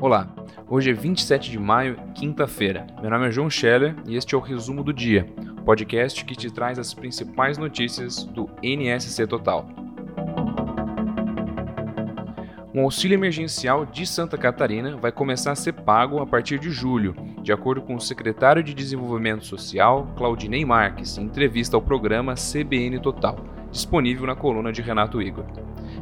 Olá, hoje é 27 de maio, quinta-feira. Meu nome é João Scheller e este é o Resumo do Dia, podcast que te traz as principais notícias do NSC Total. Um auxílio emergencial de Santa Catarina vai começar a ser pago a partir de julho, de acordo com o secretário de Desenvolvimento Social, Claudinei Marques, em entrevista ao programa CBN Total, disponível na coluna de Renato Igor.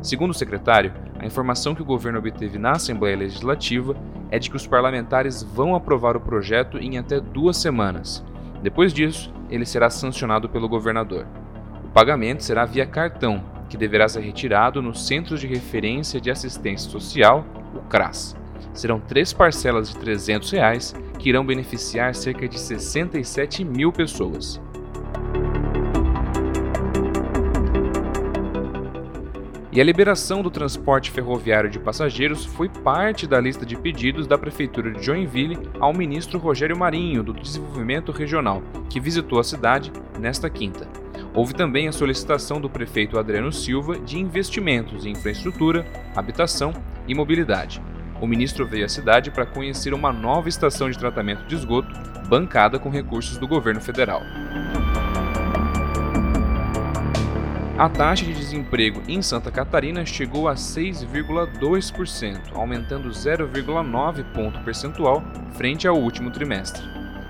Segundo o secretário, a informação que o governo obteve na Assembleia Legislativa é de que os parlamentares vão aprovar o projeto em até duas semanas. Depois disso, ele será sancionado pelo governador. O pagamento será via cartão, que deverá ser retirado no Centro de Referência de Assistência Social, o CRAS. Serão três parcelas de 300 reais, que irão beneficiar cerca de 67 mil pessoas. E a liberação do transporte ferroviário de passageiros foi parte da lista de pedidos da Prefeitura de Joinville ao ministro Rogério Marinho, do Desenvolvimento Regional, que visitou a cidade nesta quinta. Houve também a solicitação do prefeito Adriano Silva de investimentos em infraestrutura, habitação e mobilidade. O ministro veio à cidade para conhecer uma nova estação de tratamento de esgoto bancada com recursos do governo federal. A taxa de desemprego em Santa Catarina chegou a 6,2%, aumentando 0,9 ponto percentual frente ao último trimestre.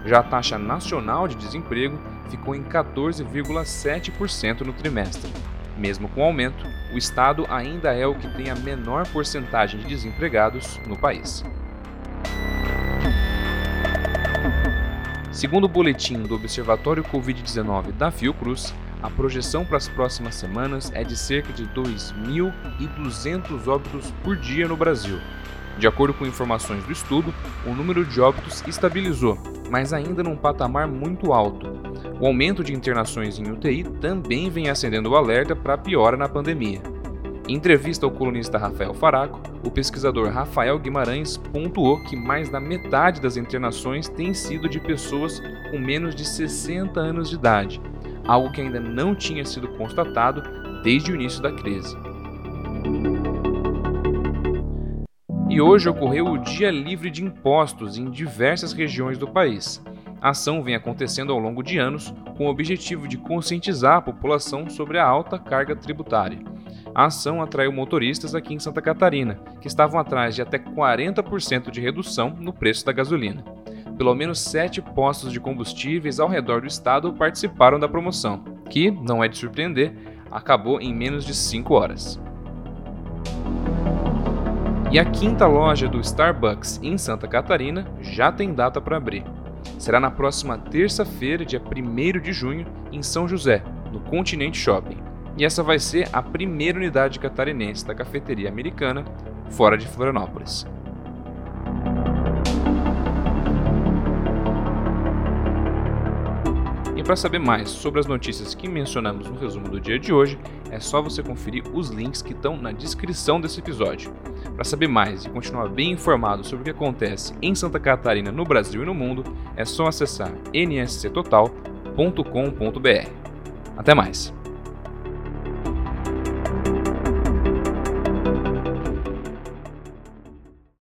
Já a taxa nacional de desemprego ficou em 14,7% no trimestre. Mesmo com o aumento, o estado ainda é o que tem a menor porcentagem de desempregados no país. Segundo o boletim do Observatório Covid-19 da Fiocruz, a projeção para as próximas semanas é de cerca de 2.200 óbitos por dia no Brasil. De acordo com informações do estudo, o número de óbitos estabilizou, mas ainda num patamar muito alto. O aumento de internações em UTI também vem acendendo o alerta para a piora na pandemia. Em entrevista ao colunista Rafael Faraco, o pesquisador Rafael Guimarães pontuou que mais da metade das internações tem sido de pessoas com menos de 60 anos de idade, algo que ainda não tinha sido constatado desde o início da crise. E hoje ocorreu o Dia Livre de Impostos em diversas regiões do país. A ação vem acontecendo ao longo de anos com o objetivo de conscientizar a população sobre a alta carga tributária. A ação atraiu motoristas aqui em Santa Catarina, que estavam atrás de até 40% de redução no preço da gasolina pelo menos sete postos de combustíveis ao redor do estado participaram da promoção, que, não é de surpreender, acabou em menos de 5 horas. E a quinta loja do Starbucks em Santa Catarina já tem data para abrir. Será na próxima terça-feira, dia 1 de junho, em São José, no Continente Shopping. E essa vai ser a primeira unidade catarinense da cafeteria americana fora de Florianópolis. para saber mais sobre as notícias que mencionamos no resumo do dia de hoje, é só você conferir os links que estão na descrição desse episódio. Para saber mais e continuar bem informado sobre o que acontece em Santa Catarina, no Brasil e no mundo, é só acessar nsctotal.com.br. Até mais!